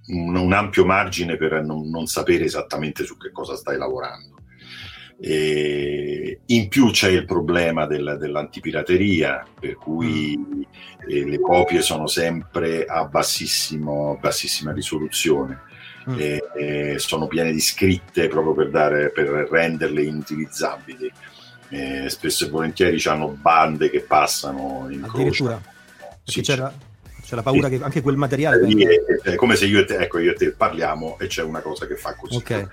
un ampio margine per non, non sapere esattamente su che cosa stai lavorando. E in più c'è il problema del, dell'antipirateria, per cui mm. eh, le copie sono sempre a bassissima risoluzione. Mm. E, e sono piene di scritte proprio per, dare, per renderle inutilizzabili. E spesso e volentieri hanno bande che passano in Addirittura. Sì, c'era, c'è la paura sì. che anche quel materiale. È, è, come se io e, te, ecco, io e te parliamo e c'è una cosa che fa così. Ok.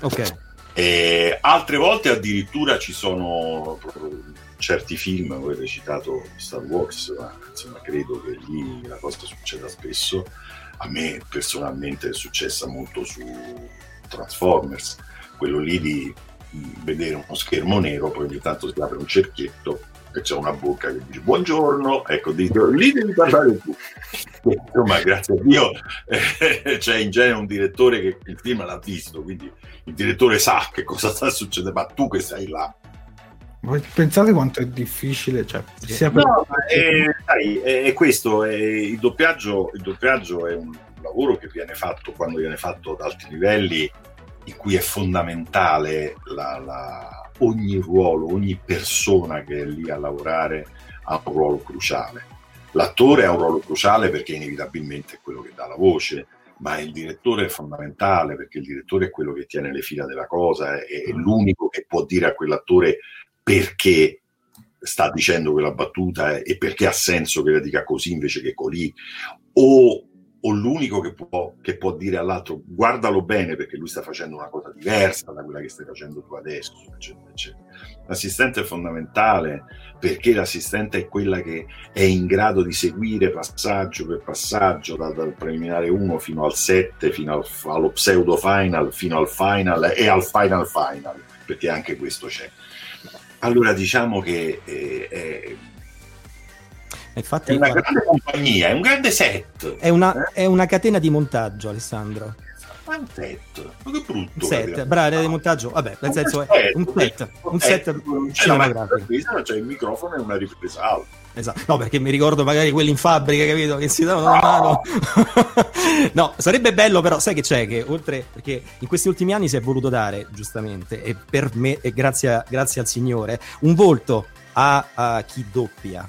Ok. E altre volte addirittura ci sono certi film, voi avete citato Star Wars, ma insomma credo che lì la cosa succeda spesso. A me personalmente è successa molto su Transformers, quello lì di vedere uno schermo nero, poi ogni tanto si apre un cerchietto e c'è una bocca che dice buongiorno, ecco, dico, lì devi parlare tu. Insomma, grazie a Dio eh, c'è in genere un direttore che il film l'ha visto, quindi il direttore sa che cosa sta succedendo, ma tu che sei là. Pensate quanto è difficile, cioè, sia per... no, è, sai, è, questo, è, il, doppiaggio, il doppiaggio è un lavoro che viene fatto quando viene fatto ad alti livelli in cui è fondamentale la, la, ogni ruolo, ogni persona che è lì a lavorare ha un ruolo cruciale. L'attore ha un ruolo cruciale perché inevitabilmente è quello che dà la voce, ma il direttore è fondamentale perché il direttore è quello che tiene le fila della cosa, è, è l'unico che può dire a quell'attore perché sta dicendo quella battuta e perché ha senso che la dica così invece che colì, o o l'unico che può, che può, dire all'altro guardalo bene perché lui sta facendo una cosa diversa da quella che stai facendo tu adesso, eccetera, eccetera. L'assistente è fondamentale perché l'assistente è quella che è in grado di seguire passaggio per passaggio dal, dal preliminare 1 fino al 7, fino al, allo pseudo final, fino al final e al final final, perché anche questo c'è. Allora diciamo che eh, è, Infatti, è una grande compagnia, è un grande set. È una, è una catena di montaggio, Alessandro. Ma un set, ma che brutto. Un set, bravo, di montaggio, vabbè, nel senso è un set, un set cinematografico. C'è il microfono e una ripresa alta. Esatto. No, perché mi ricordo magari quelli in fabbrica, capito? Che si davano una mano. [laughs] no, sarebbe bello, però, sai che c'è? Che oltre perché in questi ultimi anni si è voluto dare, giustamente, e per me, e grazie, grazie al Signore, un volto a, a chi doppia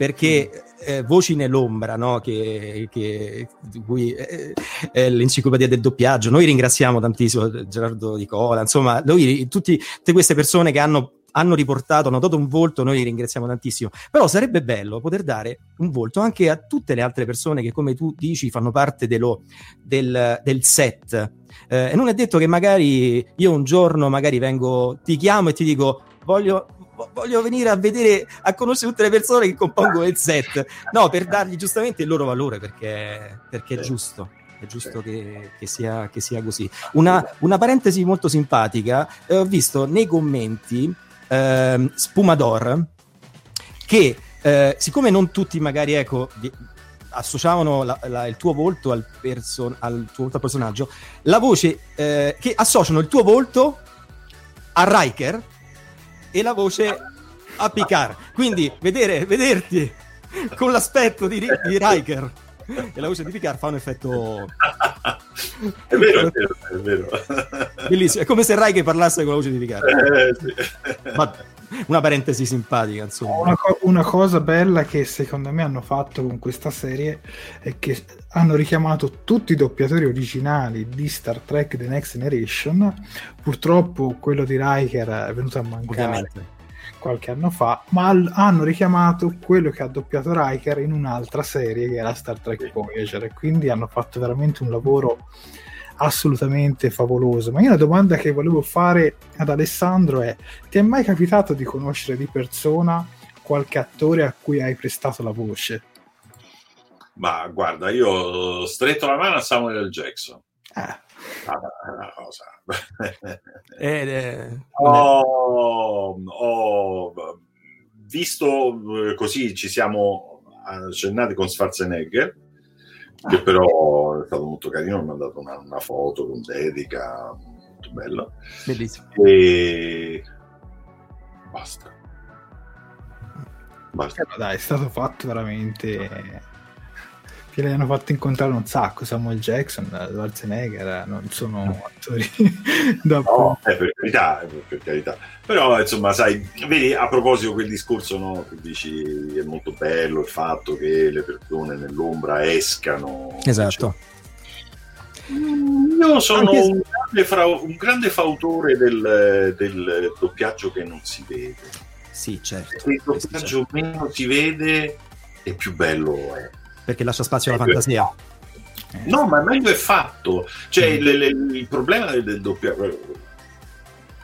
perché mm. eh, Voci nell'ombra, no? che, che, cui, eh, è l'enciclopedia del doppiaggio, noi ringraziamo tantissimo Gerardo Di Cola, insomma, noi, tutti, tutte queste persone che hanno hanno riportato, hanno dato un volto, noi li ringraziamo tantissimo. Però sarebbe bello poter dare un volto anche a tutte le altre persone che, come tu dici, fanno parte dello, del, del, set. Eh, e non è detto che magari io un giorno magari vengo, ti chiamo e ti dico voglio voglio venire a vedere, a conoscere tutte le persone che compongono il set. No, per dargli giustamente il loro valore, perché, perché è giusto. È giusto che, che, sia, che sia, così. Una, una, parentesi molto simpatica, eh, ho visto nei commenti eh, Spumador che eh, siccome non tutti magari ecco, associavano la, la, il tuo volto al, person- al, tuo volto al personaggio, la voce eh, che associano il tuo volto a Riker e la voce a Picard. Quindi vedere, vederti con l'aspetto di, di Riker e la voce di Picard fa un effetto è vero, è vero, è vero. bellissimo è come se Riker parlasse con la voce di Picard eh, sì. Ma, una parentesi simpatica insomma. Una, co- una, cosa bella che secondo me hanno fatto con questa serie è che hanno richiamato tutti i doppiatori originali di Star Trek The Next Generation. Purtroppo quello di Riker è venuto a mancare Ovviamente. qualche anno fa, ma hanno richiamato quello che ha doppiato Riker in un'altra serie che era Star Trek Voyager. E quindi hanno fatto veramente un lavoro assolutamente favoloso. Ma io la domanda che volevo fare ad Alessandro è: ti è mai capitato di conoscere di persona qualche attore a cui hai prestato la voce? Ma guarda, io ho stretto la mano a Samuel L. Jackson. Ah. una cosa. [laughs] eh, eh, ho, ho, visto eh, così ci siamo accennati con Schwarzenegger che però è stato molto carino mi ha mandato una, una, foto con dedica molto bella. Bellissimo. E basta. Basta. Eh, dai è stato fatto veramente che le hanno fatto incontrare un sacco Samuel Jackson, Schwarzenegger non sono attori [laughs] da no, eh, per, carità, per carità. Però insomma sai vedi a proposito quel discorso no, che dici è molto bello il fatto che le persone nell'ombra escano esatto. io sono Anche... un, grande fra, un, grande fautore del, del, doppiaggio che non si vede. Sì certo. Se il doppiaggio certo. meno si vede e più bello è perché lascia spazio alla fantasia. No, ma meglio è fatto. Cioè, mm. le, le, il problema del, del doppiaggio.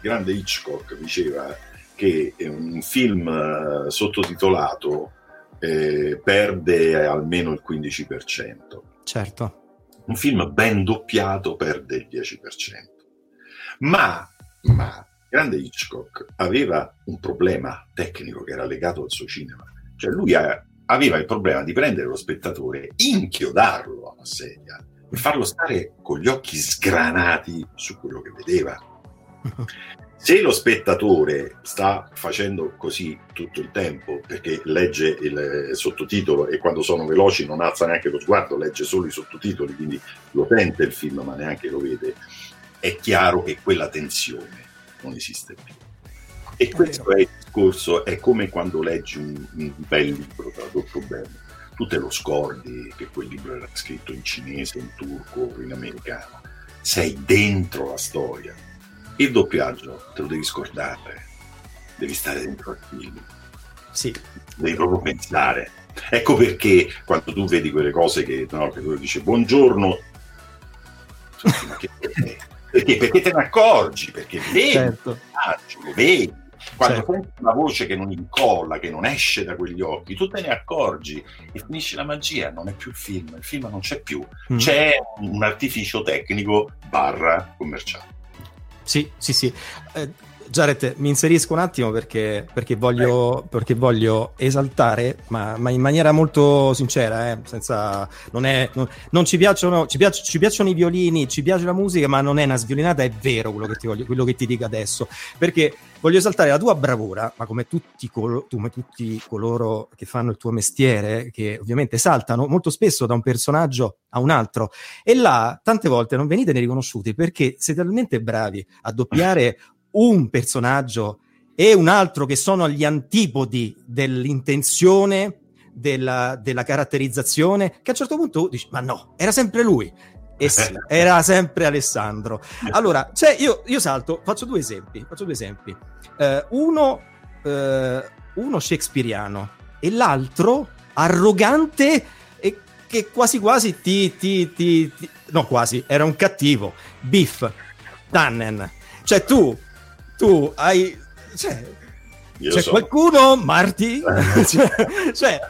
Grande Hitchcock diceva che un film uh, sottotitolato eh, perde almeno il 15%. Certo. Un film ben doppiato perde il 10%. Ma, ma grande Hitchcock aveva un problema tecnico che era legato al suo cinema. Cioè lui ha aveva il problema di prendere lo spettatore, inchiodarlo a una sedia e farlo stare con gli occhi sgranati su quello che vedeva. [laughs] Se lo spettatore sta facendo così tutto il tempo perché legge il sottotitolo e quando sono veloci non alza neanche lo sguardo, legge solo i sottotitoli, quindi lo sente il film ma neanche lo vede, è chiaro che quella tensione non esiste più. E questo è il discorso, è come quando leggi un, un bel libro tradotto bene. Tu te lo scordi che quel libro era scritto in cinese, in turco in americano. Sei dentro la storia. Il doppiaggio te lo devi scordare, devi stare dentro al film. Sì. Devi proprio pensare. Ecco perché quando tu vedi quelle cose che, no, che tu dici buongiorno, che, perché, perché te ne accorgi, perché vedi, Certo. lo vedi. Quando Certo. senti una voce che non incolla, che non esce da quegli occhi, tu te ne accorgi e finisce la magia, non è più il film, il film non c'è più, Mm. c'è un artificio tecnico barra commerciale. Sì, sì, sì. Eh, Jared, mi inserisco un attimo perché, perché, voglio, perché voglio esaltare, ma, ma in maniera molto sincera, eh, senza, non, è, non, non ci, piacciono, ci, piac- ci piacciono i violini, ci piace la musica, ma non è una sviolinata, è vero quello che ti, voglio, quello che ti dico adesso, perché voglio esaltare la tua bravura, ma come tutti, colo- come tutti coloro che fanno il tuo mestiere, che ovviamente saltano molto spesso da un personaggio a un altro, e là tante volte non venite riconosciuti perché siete talmente bravi a doppiare un personaggio e un altro che sono gli antipodi dell'intenzione, della, della caratterizzazione, che a un certo punto dici, ma no, era sempre lui. E sì, [laughs] era sempre Alessandro. Allora, cioè io, io salto, faccio due esempi. Faccio due esempi. Eh, uno, eh, uno shakespeariano e l'altro arrogante e che quasi quasi ti, ti, ti, ti- no quasi, era un cattivo. Biff Tannen. Cioè tu, tu hai... Cioè, Io c'è so. qualcuno, Marti? [laughs] cioè, cioè,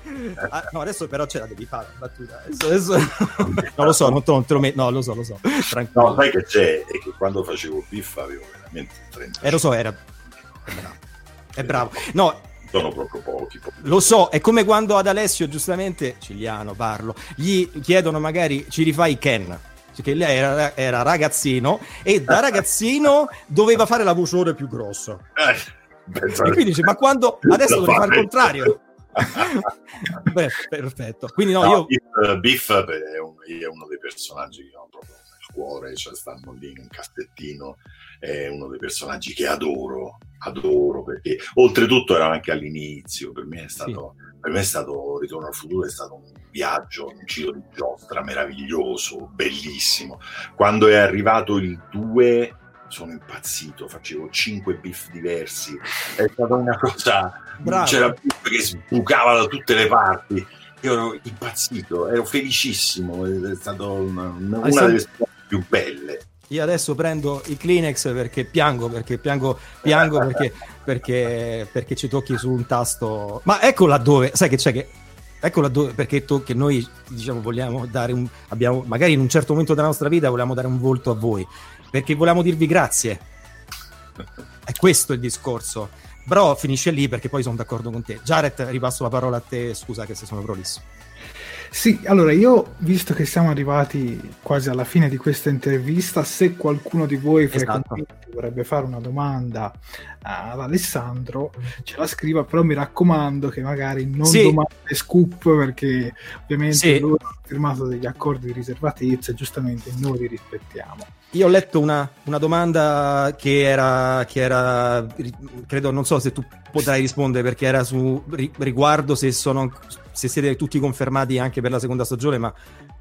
ah, no, adesso però ce la devi fare. battuta. Adesso, adesso- [laughs] non lo so, non te, non te lo metto. No, lo so, lo so. Tranquillo. No, sai che c'è? È che quando facevo Biff avevo veramente 30 Eh, lo so, era. È [laughs] bravo. È bravo. No, sono proprio pochi. pochi. lo so, è come quando ad Alessio, giustamente, Ciliano parlo, gli chiedono magari ci rifai Ken. Perché lei era, era ragazzino e da ragazzino doveva fare la più grossa. Eh, E quindi dice, ma quando [laughs] adesso Lo devo fare il contrario. [laughs] Beh, perfetto. Quindi no, No, io Biff, Biff è, un- è uno dei personaggi che ho proprio cuore, cioè stanno lì in un cassettino, è uno dei personaggi che adoro, adoro perché oltretutto era anche all'inizio, per me è stato, per me è stato Ritorno al futuro, è stato un viaggio, un giro di giostra meraviglioso, bellissimo. Quando è arrivato il 2 sono impazzito, facevo 5 Biff diversi, è stata una cosa Bravo. c'era Biff che sbucava da tutte le parti. Io ero impazzito, ero felicissimo, è stato una, una Alessandro- delle più belle. Io adesso prendo i Kleenex perché piango, perché piango, piango perché, perché, perché ci tocchi su un tasto. Ma ecco laddove, sai che c'è che. Ecco laddove, perché to- che noi diciamo vogliamo dare un. Abbiamo, magari in un certo momento della nostra vita vogliamo dare un volto a voi. Perché volevamo dirvi grazie. È questo il discorso. Però finisce lì perché poi sono d'accordo con te. Jared, ripasso la parola a te. Scusa che se sono prolisso. Sì, allora io, visto che siamo arrivati quasi alla fine di questa intervista, se qualcuno di voi Esatto. vorrebbe fare una domanda ad Alessandro, ce la scriva, però mi raccomando che magari non Sì. domande scoop, perché ovviamente Sì. loro hanno firmato degli accordi di riservatezza e giustamente noi li rispettiamo. Io ho letto una, una domanda che era, che era, credo, non so se tu potrai rispondere perché era su ri- riguardo se, sono, se siete tutti confermati anche per la seconda stagione, ma,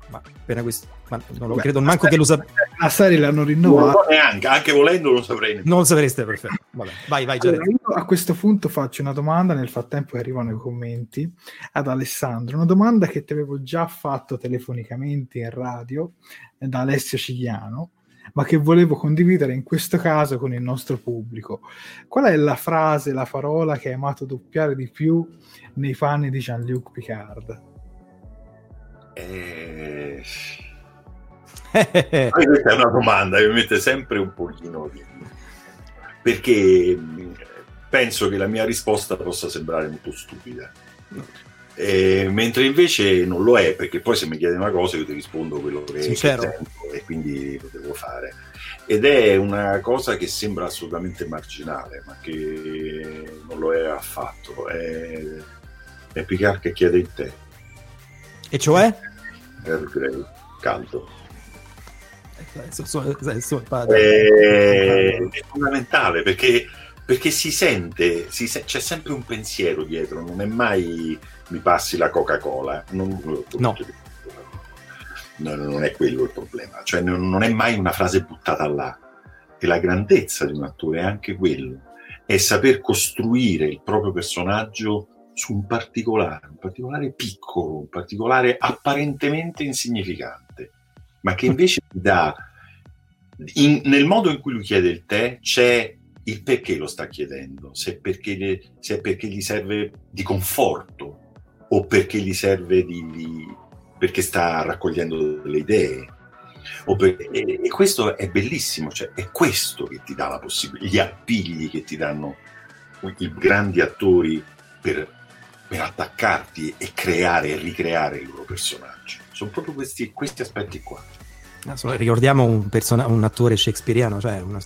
ma appena questo, ma non lo Beh, credo manco che lo sap- La serie l'hanno Non lo rinnovata. so neanche, anche volendo lo saprei. non lo sapreste perfetto. Vabbè, vai, vai, Allora, a questo punto faccio una domanda nel frattempo che arrivano i commenti ad Alessandro, una domanda che ti avevo già fatto telefonicamente in radio eh, da Alessio Cigliano, ma che volevo condividere in questo caso con il nostro pubblico. Qual è la frase, la parola che hai amato doppiare di più nei panni di Jean-Luc Picard? Eh, [laughs] questa è una domanda che mi mette sempre un pochino di... perché penso che la mia risposta possa sembrare molto stupida. Eh, mentre invece non lo è, perché poi se mi chiedi una cosa io ti rispondo quello che, che Sincero. sento e quindi lo devo fare. Ed è una cosa che sembra assolutamente marginale, ma che non lo è affatto. È, è Picard che chiede il tè, E cioè? Earl Grey, caldo. è, è fondamentale perché, perché si sente, si se- c'è sempre un pensiero dietro, non è mai mi passi la Coca-Cola. Non, no. no. non è quello il problema, cioè non è mai una frase buttata là. E la grandezza di un attore è anche quello, è saper costruire il proprio personaggio su un particolare, un particolare piccolo, un particolare apparentemente insignificante, ma che invece dà, in, nel modo in cui lui chiede il tè, c'è il perché lo sta chiedendo, se perché, se è perché gli serve di conforto o perché gli serve di, di perché sta raccogliendo delle idee. Per, e, e, questo è bellissimo, cioè è questo che ti dà la possibilità, gli appigli che ti danno i grandi attori per attaccarti e creare e ricreare il loro personaggio. Sono proprio questi, questi aspetti qua. ricordiamo un, persona- un, attore shakespeariano, cioè una,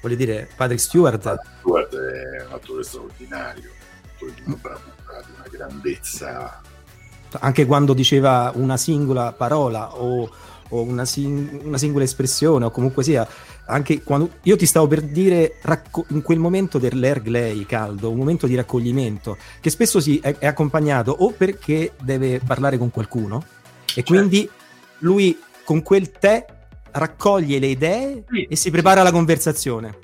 voglio dire, Patrick Stewart. Patrick Stewart è un attore straordinario, un attore di una bravura, di una grandezza. Anche quando diceva una singola parola o, o una, sing- una singola espressione o comunque sia anche quando io ti stavo per dire racco- in quel momento dell'Ergley caldo, un momento di raccoglimento che spesso si è, è accompagnato o perché deve parlare con qualcuno e certo. quindi lui con quel tè raccoglie le idee sì, e si prepara alla conversazione.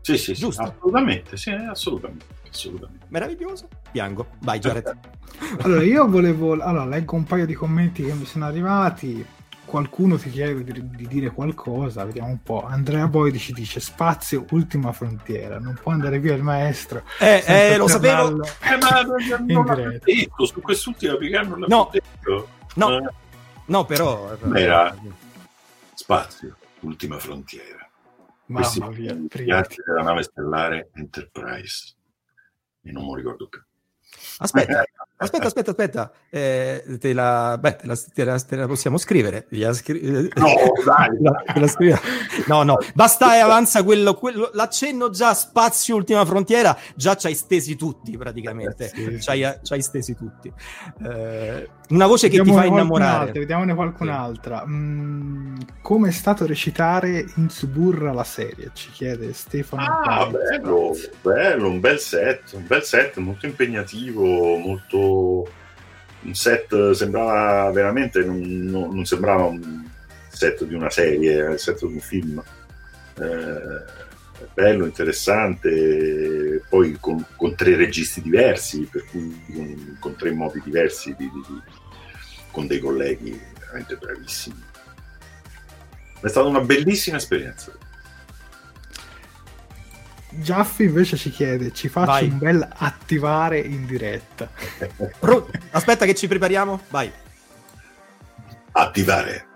Sì, sì, Giusto? assolutamente, sì, assolutamente, assolutamente. Meraviglioso. Piango. Vai, Jared. [laughs] allora, io volevo... Allora, leggo un paio di commenti che mi sono arrivati qualcuno ti chiede di, di, dire qualcosa, vediamo un po'. Andrea Boyd ci dice spazio, ultima frontiera, non può andare via il maestro. Eh, eh lo sapevo. Eh, ma non l'ha detto, su quest'ultima piega non l'ha no. detto. No, eh. no però... Era spazio, ultima frontiera. Mamma mia, piatti della nave stellare Enterprise. E non mi ricordo più. Aspetta, aspetta, aspetta, aspetta. Eh, te, la, beh, te, la, te, la, te, la, possiamo scrivere. Scri- no, dai. [laughs] no, no, basta e avanza quello, quello, l'accenno già spazio ultima frontiera, già ci hai stesi tutti praticamente. Sì, ci, hai, ci hai stesi tutti. Eh, una voce che ti fa innamorare. Vediamone qualcun'altra. Mm, come è stato recitare in Suburra la serie? Ci chiede Stefano. Ah, bello, bello, un bel set, un bel set molto impegnativo, molto un set sembrava veramente non, non, non, sembrava un set di una serie, era il set di un film. Eh, bello, interessante, poi con, con, tre registi diversi, per cui con, con tre modi diversi, di, di, di, con dei colleghi veramente bravissimi. È stata una bellissima esperienza. Giaffi invece ci chiede, ci faccio Vai. un bel attivare in diretta. [laughs] Aspetta che ci prepariamo. Vai. Attivare.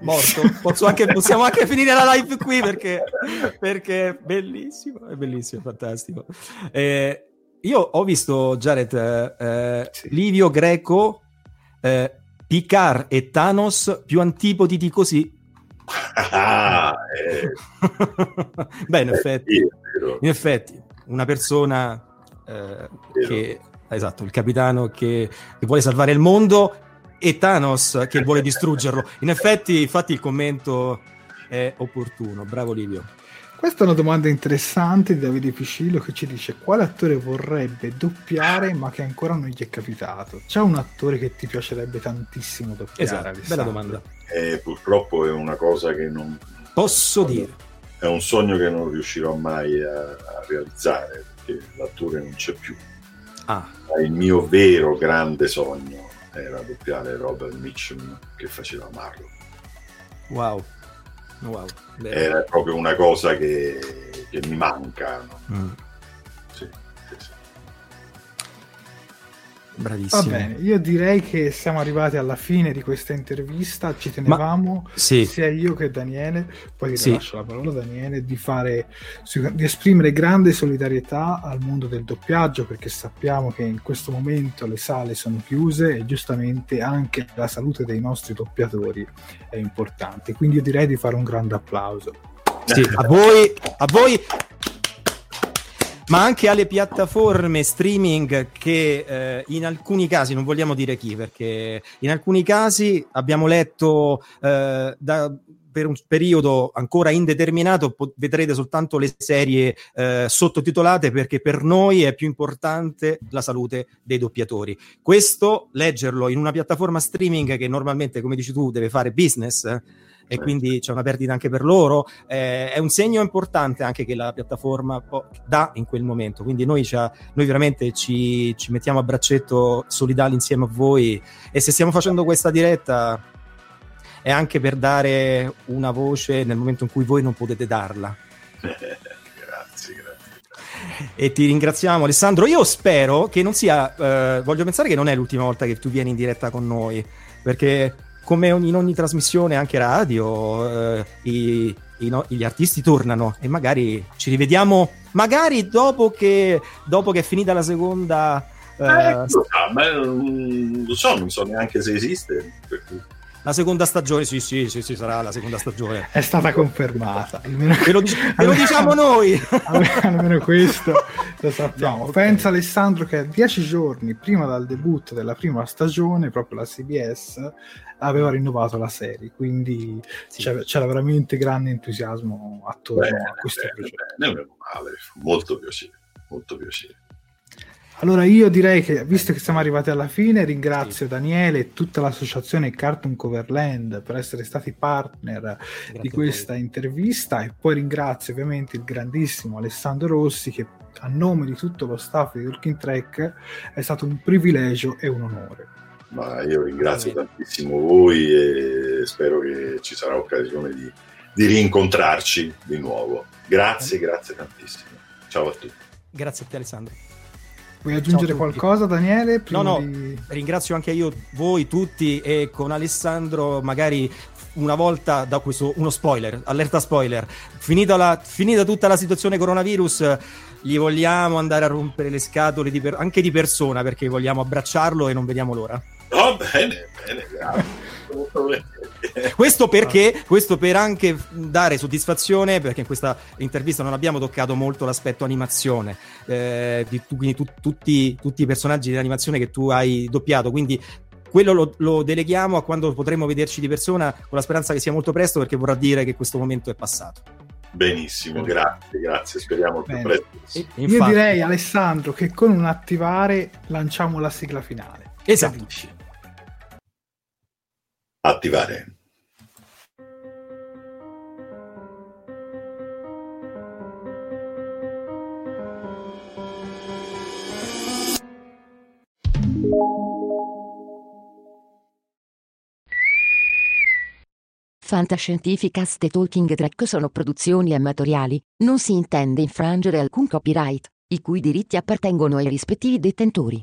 Morto. Anche, possiamo anche finire la live qui perché, perché è bellissimo, è bellissimo, è fantastico. Eh, io ho visto Jared, eh, sì. Livio Greco, eh, Picard e Thanos più antipodi di così Ah, eh. Beh, in eh, effetti, in effetti, una persona eh, che, esatto, il capitano che, che, vuole salvare il mondo e Thanos che vuole distruggerlo. In effetti, infatti, il commento è opportuno. Bravo Livio. Questa è una domanda interessante di Davide Piscillo che ci dice quale attore vorrebbe doppiare ma che ancora non gli è capitato. C'è un attore che ti piacerebbe tantissimo doppiare? Esatto, bella domanda. Eh, purtroppo è una cosa che non... Posso dire? È un sogno che non riuscirò mai a, a realizzare perché l'attore non c'è più. Ah. Il mio vero grande sogno era doppiare Robert Mitchum che faceva Marlo. Wow. Wow, è proprio una cosa che, che mi manca. No? Mm. Bravissimo. Va bene, io direi che siamo arrivati alla fine di questa intervista, ci tenevamo Ma, sì. sia io che Daniele, poi sì. lascio la parola a Daniele, di, fare, di esprimere grande solidarietà al mondo del doppiaggio perché sappiamo che in questo momento le sale sono chiuse e giustamente anche la salute dei nostri doppiatori è importante, quindi io direi di fare un grande applauso. Sì, a voi, a voi ma anche alle piattaforme streaming che eh, in alcuni casi, non vogliamo dire chi, perché in alcuni casi abbiamo letto eh, da per un periodo ancora indeterminato po- vedrete soltanto le serie eh, sottotitolate perché per noi è più importante la salute dei doppiatori. Questo, leggerlo in una piattaforma streaming che normalmente, come dici tu, deve fare business eh, e quindi c'è una perdita anche per loro, eh, è un segno importante anche che la piattaforma po- dà in quel momento. Quindi noi, noi veramente ci, ci mettiamo a braccetto solidali insieme a voi e se stiamo facendo questa diretta è anche per dare una voce nel momento in cui voi non potete darla. [laughs] grazie, grazie. E ti ringraziamo Alessandro. Io spero che non sia, eh, voglio pensare che non è l'ultima volta che tu vieni in diretta con noi, perché come in ogni trasmissione, anche radio, eh, i, i no, gli artisti tornano e magari ci rivediamo, magari dopo che, dopo che è finita la seconda... Eh, eh, lo, so, ma, non lo so, non so neanche se esiste. Per. La seconda stagione, sì, sì, sì, sì, sarà la seconda stagione. È stata confermata. Almeno... Ve, lo, dic- ve lo diciamo noi. Almeno questo lo [laughs] sappiamo. No, Pensa Alessandro che dieci giorni prima dal debutto della prima stagione, proprio la CBS aveva rinnovato la serie, quindi sì. c'era, c'era, veramente grande entusiasmo attorno bene, a questo bene, progetto. Bene, male, molto piacere, molto piacere. Allora io direi che, visto che siamo arrivati alla fine, ringrazio sì. Daniele e tutta l'associazione Cartoon Coverland per essere stati partner Grazie di questa intervista e poi ringrazio ovviamente il grandissimo Alessandro Rossi che a nome di tutto lo staff di Talking Track è stato un privilegio e un onore. Ma io ringrazio tantissimo voi e spero che ci sarà occasione di, di rincontrarci di nuovo. Grazie, grazie tantissimo. Ciao a tutti. Grazie a te Alessandro. Vuoi aggiungere qualcosa, Daniele? No, no, di... ringrazio anche io voi tutti e con Alessandro magari una volta da questo uno spoiler, allerta spoiler. Finita, la, finita tutta la situazione coronavirus, gli vogliamo andare a rompere le scatole di per, anche di persona perché vogliamo abbracciarlo e non vediamo l'ora. Oh, bene, bene, grazie. [laughs] [laughs] questo perché? Questo per anche dare soddisfazione perché in questa intervista non abbiamo toccato molto l'aspetto animazione eh, di, quindi tu, tutti, tutti i personaggi dell'animazione che tu hai doppiato. Quindi quello lo, lo, deleghiamo a quando potremo vederci di persona con la speranza che sia molto presto perché vorrà dire che questo momento è passato. Benissimo grazie grazie speriamo più presto io direi Alessandro che con un attivare lanciamo la sigla finale. Esatto attivare. Fantascientificast e Talking Track sono produzioni amatoriali, non si intende infrangere alcun copyright, i cui diritti appartengono ai rispettivi detentori.